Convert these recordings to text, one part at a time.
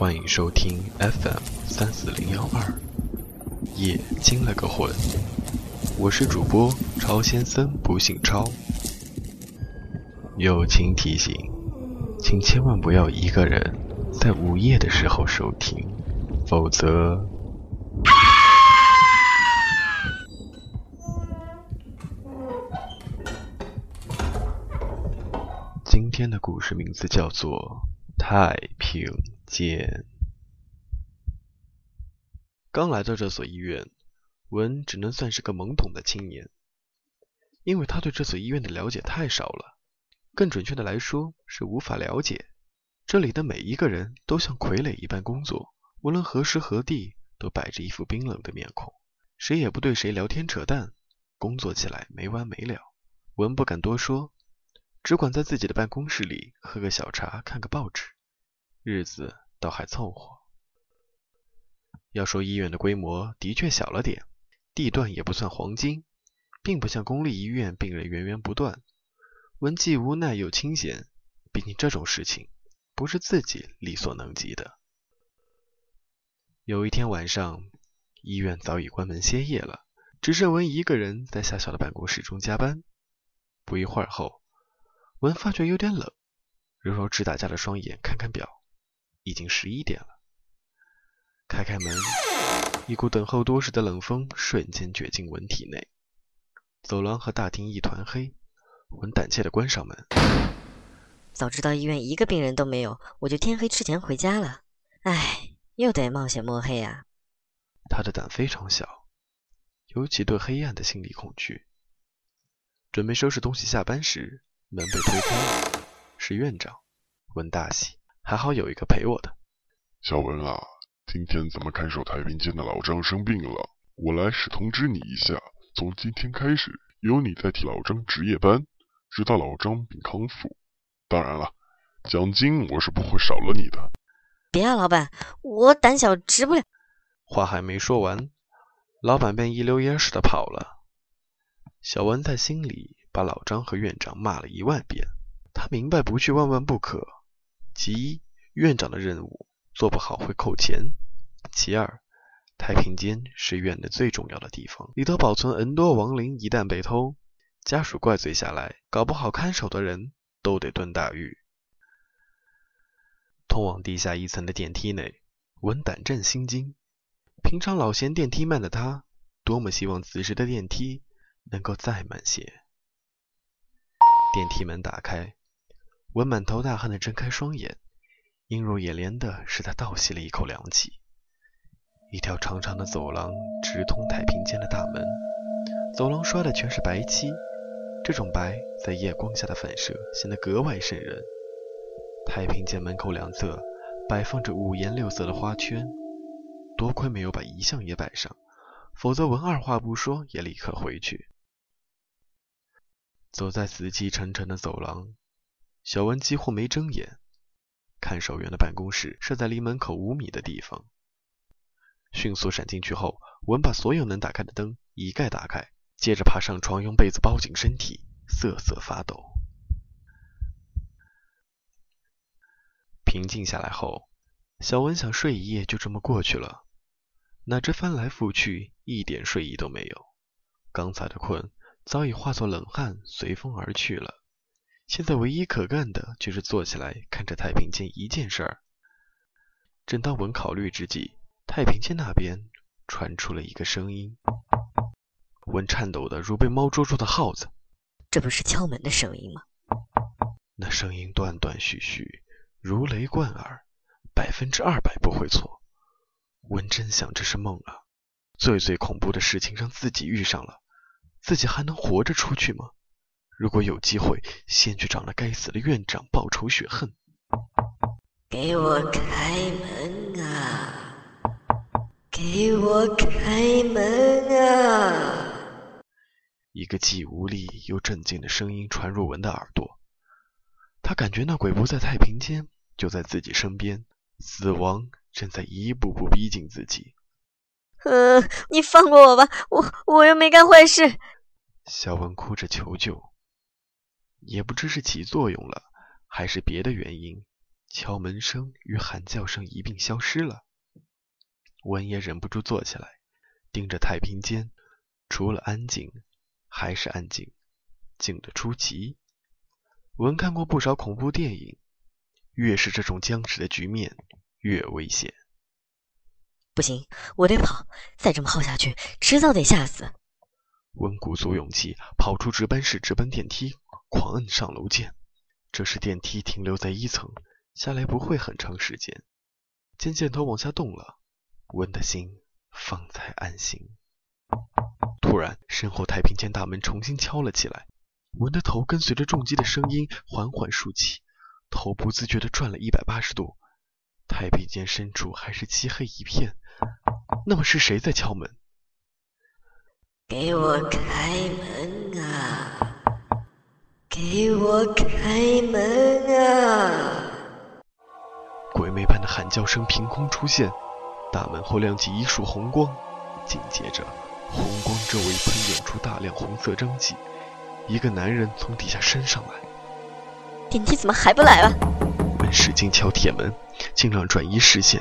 欢迎收听 FM 三四零幺二，夜惊了个魂。我是主播超先生，不姓超。友情提醒，请千万不要一个人在午夜的时候收听，否则。今天的故事名字叫做《太平见》。刚来到这所医院，文只能算是个懵懂的青年，因为他对这所医院的了解太少了。更准确的来说，是无法了解。这里的每一个人都像傀儡一般工作，无论何时何地都摆着一副冰冷的面孔，谁也不对谁聊天扯淡，工作起来没完没了。文不敢多说。只管在自己的办公室里喝个小茶，看个报纸，日子倒还凑合。要说医院的规模的确小了点，地段也不算黄金，并不像公立医院病人源源不断。文既无奈又清闲，毕竟这种事情不是自己力所能及的。有一天晚上，医院早已关门歇业了，只剩文一个人在狭小的办公室中加班。不一会儿后。文发觉有点冷，揉揉直打架的双眼，看看表，已经十一点了。开开门，一股等候多时的冷风瞬间卷进文体内。走廊和大厅一团黑，文胆怯的关上门。早知道医院一个病人都没有，我就天黑之前回家了。唉，又得冒险摸黑啊。他的胆非常小，尤其对黑暗的心理恐惧。准备收拾东西下班时。门被推开了，是院长。文大喜，还好有一个陪我的。小文啊，今天咱们看守太平间的老张生病了，我来是通知你一下，从今天开始由你代替老张值夜班，直到老张病康复。当然了，奖金我是不会少了你的。别啊，老板，我胆小值不了。话还没说完，老板便一溜烟似的跑了。小文在心里。把老张和院长骂了一万遍，他明白不去万万不可。其一，院长的任务做不好会扣钱；其二，太平间是院的最重要的地方，里头保存 N 多亡灵，一旦被偷，家属怪罪下来，搞不好看守的人都得蹲大狱。通往地下一层的电梯内，文胆战心惊。平常老嫌电梯慢的他，多么希望此时的电梯能够再慢些。电梯门打开，文满头大汗的睁开双眼，映入眼帘的是他倒吸了一口凉气。一条长长的走廊直通太平间的大门，走廊刷的全是白漆，这种白在夜光下的反射显得格外渗人。太平间门口两侧摆放着五颜六色的花圈，多亏没有把遗像也摆上，否则文二话不说也立刻回去。走在死气沉沉的走廊，小文几乎没睁眼。看守员的办公室设在离门口五米的地方。迅速闪进去后，文把所有能打开的灯一概打开，接着爬上床，用被子包紧身体，瑟瑟发抖。平静下来后，小文想睡一夜就这么过去了，哪知翻来覆去，一点睡意都没有。刚才的困。早已化作冷汗，随风而去了。现在唯一可干的，就是坐起来看着太平间一件事儿。正当文考虑之际，太平间那边传出了一个声音。文颤抖的如被猫捉住的耗子。这不是敲门的声音吗？那声音断断续续，如雷贯耳，百分之二百不会错。文真想这是梦啊！最最恐怖的事情让自己遇上了。自己还能活着出去吗？如果有机会，先去找那该死的院长报仇雪恨。给我开门啊！给我开门啊！一个既无力又镇静的声音传入文的耳朵。他感觉那鬼不在太平间，就在自己身边，死亡正在一步步逼近自己。呃，你放过我吧，我我又没干坏事。小文哭着求救，也不知是起作用了，还是别的原因，敲门声与喊叫声一并消失了。文也忍不住坐起来，盯着太平间，除了安静，还是安静，静得出奇。文看过不少恐怖电影，越是这种僵持的局面，越危险。不行，我得跑！再这么耗下去，迟早得吓死。文鼓足勇气跑出值班室，直奔电梯，狂摁上楼键。这时电梯停留在一层，下来不会很长时间。见箭头往下动了，文的心方才安心。突然，身后太平间大门重新敲了起来。文的头跟随着重击的声音缓缓竖起，头不自觉地转了一百八十度。太平间深处还是漆黑一片。那么是谁在敲门？给我开门啊！给我开门啊！鬼魅般的喊叫声凭空出现，大门后亮起一束红光，紧接着，红光周围喷涌出大量红色蒸汽。一个男人从底下升上来，电梯怎么还不来了？门使劲敲铁门，尽量转移视线，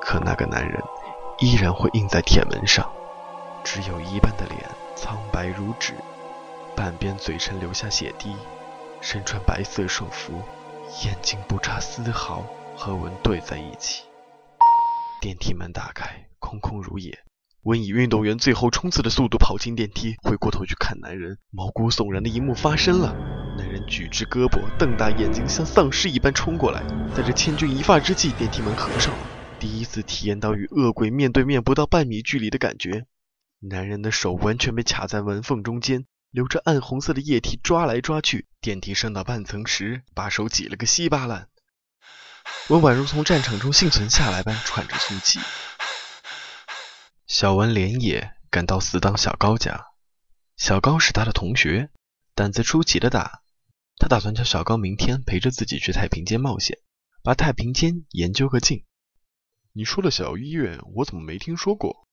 可那个男人依然会印在铁门上，只有一半的脸苍白如纸，半边嘴唇流下血滴，身穿白色寿服，眼睛不差丝毫和文对在一起。电梯门打开，空空如也。文以运动员最后冲刺的速度跑进电梯，回过头去看男人，毛骨悚然的一幕发生了。男人举直胳膊，瞪大眼睛，像丧尸一般冲过来。在这千钧一发之际，电梯门合上了。第一次体验到与恶鬼面对面不到半米距离的感觉。男人的手完全被卡在门缝中间，流着暗红色的液体，抓来抓去。电梯升到半层时，把手挤了个稀巴烂。温宛如从战场中幸存下来般喘着粗气。小文连夜赶到死党小高家，小高是他的同学，胆子出奇的大。他打算叫小高明天陪着自己去太平间冒险，把太平间研究个尽。你说的小医院，我怎么没听说过？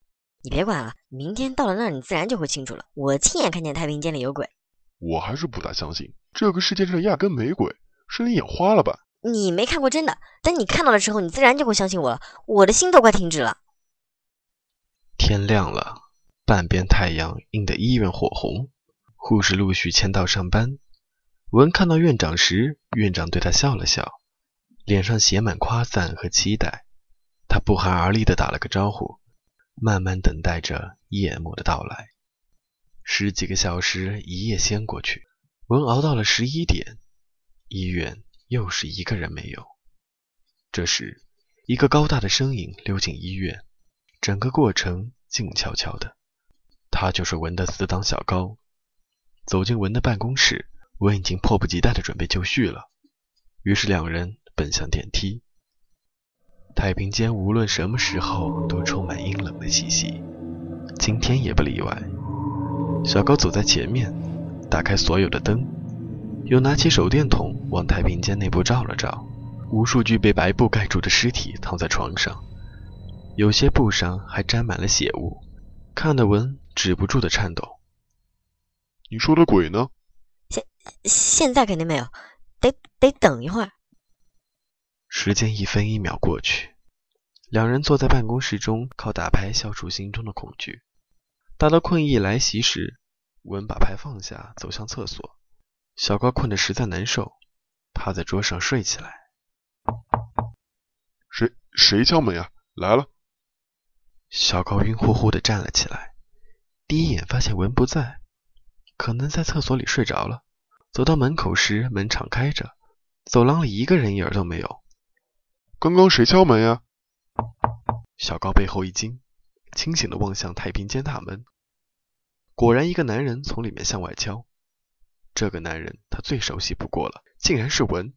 你别管了，明天到了那儿，你自然就会清楚了。我亲眼看见太平间里有鬼。我还是不大相信，这个世界上压根没鬼，是你眼花了吧？你没看过真的，等你看到的时候，你自然就会相信我了。我的心都快停止了。天亮了，半边太阳映得医院火红，护士陆续签到上班。文看到院长时，院长对他笑了笑，脸上写满夸赞和期待。他不寒而栗地打了个招呼，慢慢等待着夜幕的到来。十几个小时一夜先过去，文熬到了十一点，医院又是一个人没有。这时，一个高大的身影溜进医院。整个过程静悄悄的，他就是文的死党小高。走进文的办公室，文已经迫不及待的准备就绪了。于是两人奔向电梯。太平间无论什么时候都充满阴的气息，今天也不例外。小高走在前面，打开所有的灯，又拿起手电筒往太平间内部照了照。无数具被白布盖住的尸体躺在床上。有些布上还沾满了血污，看得文止不住的颤抖。你说的鬼呢？现现在肯定没有，得得等一会儿。时间一分一秒过去，两人坐在办公室中，靠打牌消除心中的恐惧。大到困意来袭时，文把牌放下，走向厕所。小高困得实在难受，趴在桌上睡起来。谁谁敲门呀？来了。小高晕乎乎的站了起来，第一眼发现文不在，可能在厕所里睡着了。走到门口时，门敞开着，走廊里一个人影都没有。刚刚谁敲门呀？小高背后一惊，清醒地望向太平间大门，果然一个男人从里面向外敲。这个男人他最熟悉不过了，竟然是文。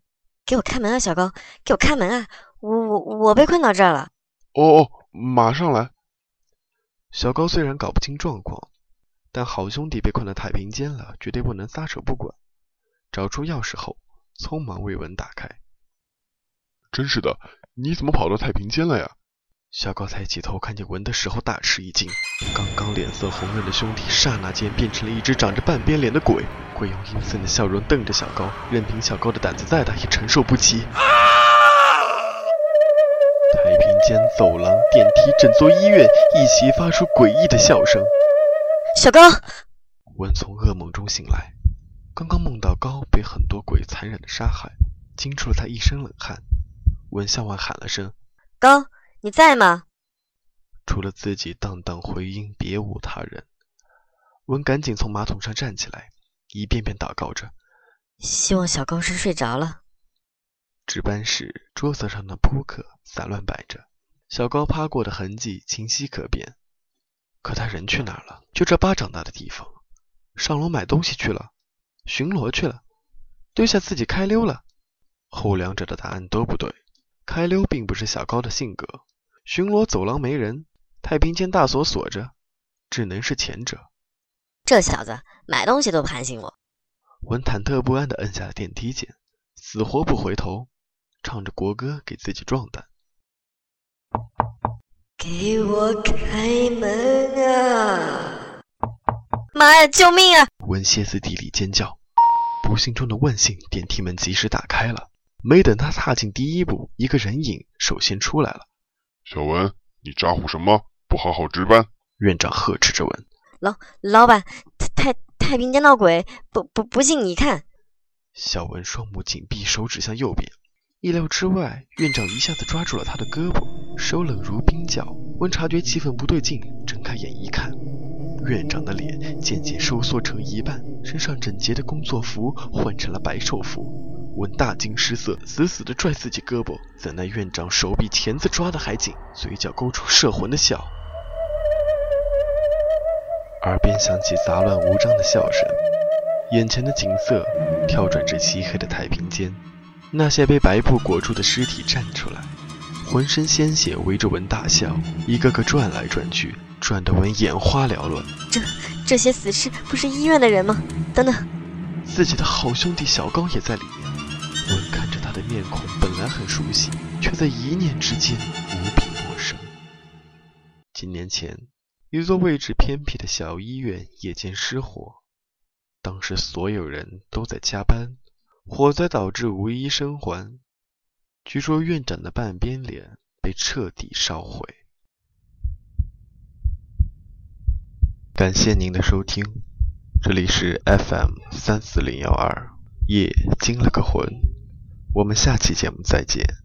给我开门啊，小高，给我开门啊！我我我被困到这儿了。哦哦，马上来。小高虽然搞不清状况，但好兄弟被困在太平间了，绝对不能撒手不管。找出钥匙后，匆忙为文打开。真是的，你怎么跑到太平间了呀？小高抬起头看见文的时候，大吃一惊。刚刚脸色红润的兄弟，刹那间变成了一只长着半边脸的鬼。鬼用阴森的笑容瞪着小高，任凭小高的胆子再大，也承受不起。太平间、走廊、电梯、整座医院一齐发出诡异的笑声。小高，文从噩梦中醒来，刚刚梦到高被很多鬼残忍的杀害，惊出了他一身冷汗。文向外喊了声：“高，你在吗？”除了自己荡荡回音，别无他人。文赶紧从马桶上站起来，一遍遍祷告着，希望小高是睡着了。值班室桌子上的扑克散乱摆着，小高趴过的痕迹清晰可辨。可他人去哪儿了？就这巴掌大的地方，上楼买东西去了，巡逻去了，丢下自己开溜了。后两者的答案都不对。开溜并不是小高的性格，巡逻走廊没人，太平间大锁锁着，只能是前者。这小子买东西都盘醒我。文忐忑不安地摁下了电梯键，死活不回头，唱着国歌给自己壮胆。给我开门啊！妈呀，救命啊！文歇斯底里尖叫。不幸中的万幸，电梯门及时打开了。没等他踏进第一步，一个人影首先出来了。小文，你咋呼什么？不好好值班！院长呵斥着文。老老板，太太平间闹鬼，不不不信你看。小文双目紧闭，手指向右边。意料之外，院长一下子抓住了他的胳膊，手冷如冰窖。温察觉气氛不对劲，睁开眼一看，院长的脸渐渐收缩成一半，身上整洁的工作服换成了白寿服。温大惊失色，死死地拽自己胳膊，怎奈院长手比钳子抓得还紧，嘴角勾出摄魂的笑，耳边响起杂乱无章的笑声，眼前的景色跳转至漆黑的太平间。那些被白布裹住的尸体站出来，浑身鲜血，围着文大笑，一个个转来转去，转得文眼花缭乱。这这些死尸不是医院的人吗？等等，自己的好兄弟小高也在里面。的面孔，本来很熟悉，却在一念之间无比陌生。几年前，一座位置偏僻的小医院夜间失火，当时所有人都在加班。火灾导致无一生还，据说院长的半边脸被彻底烧毁。感谢您的收听，这里是 FM 三四零幺二，夜惊了个魂，我们下期节目再见。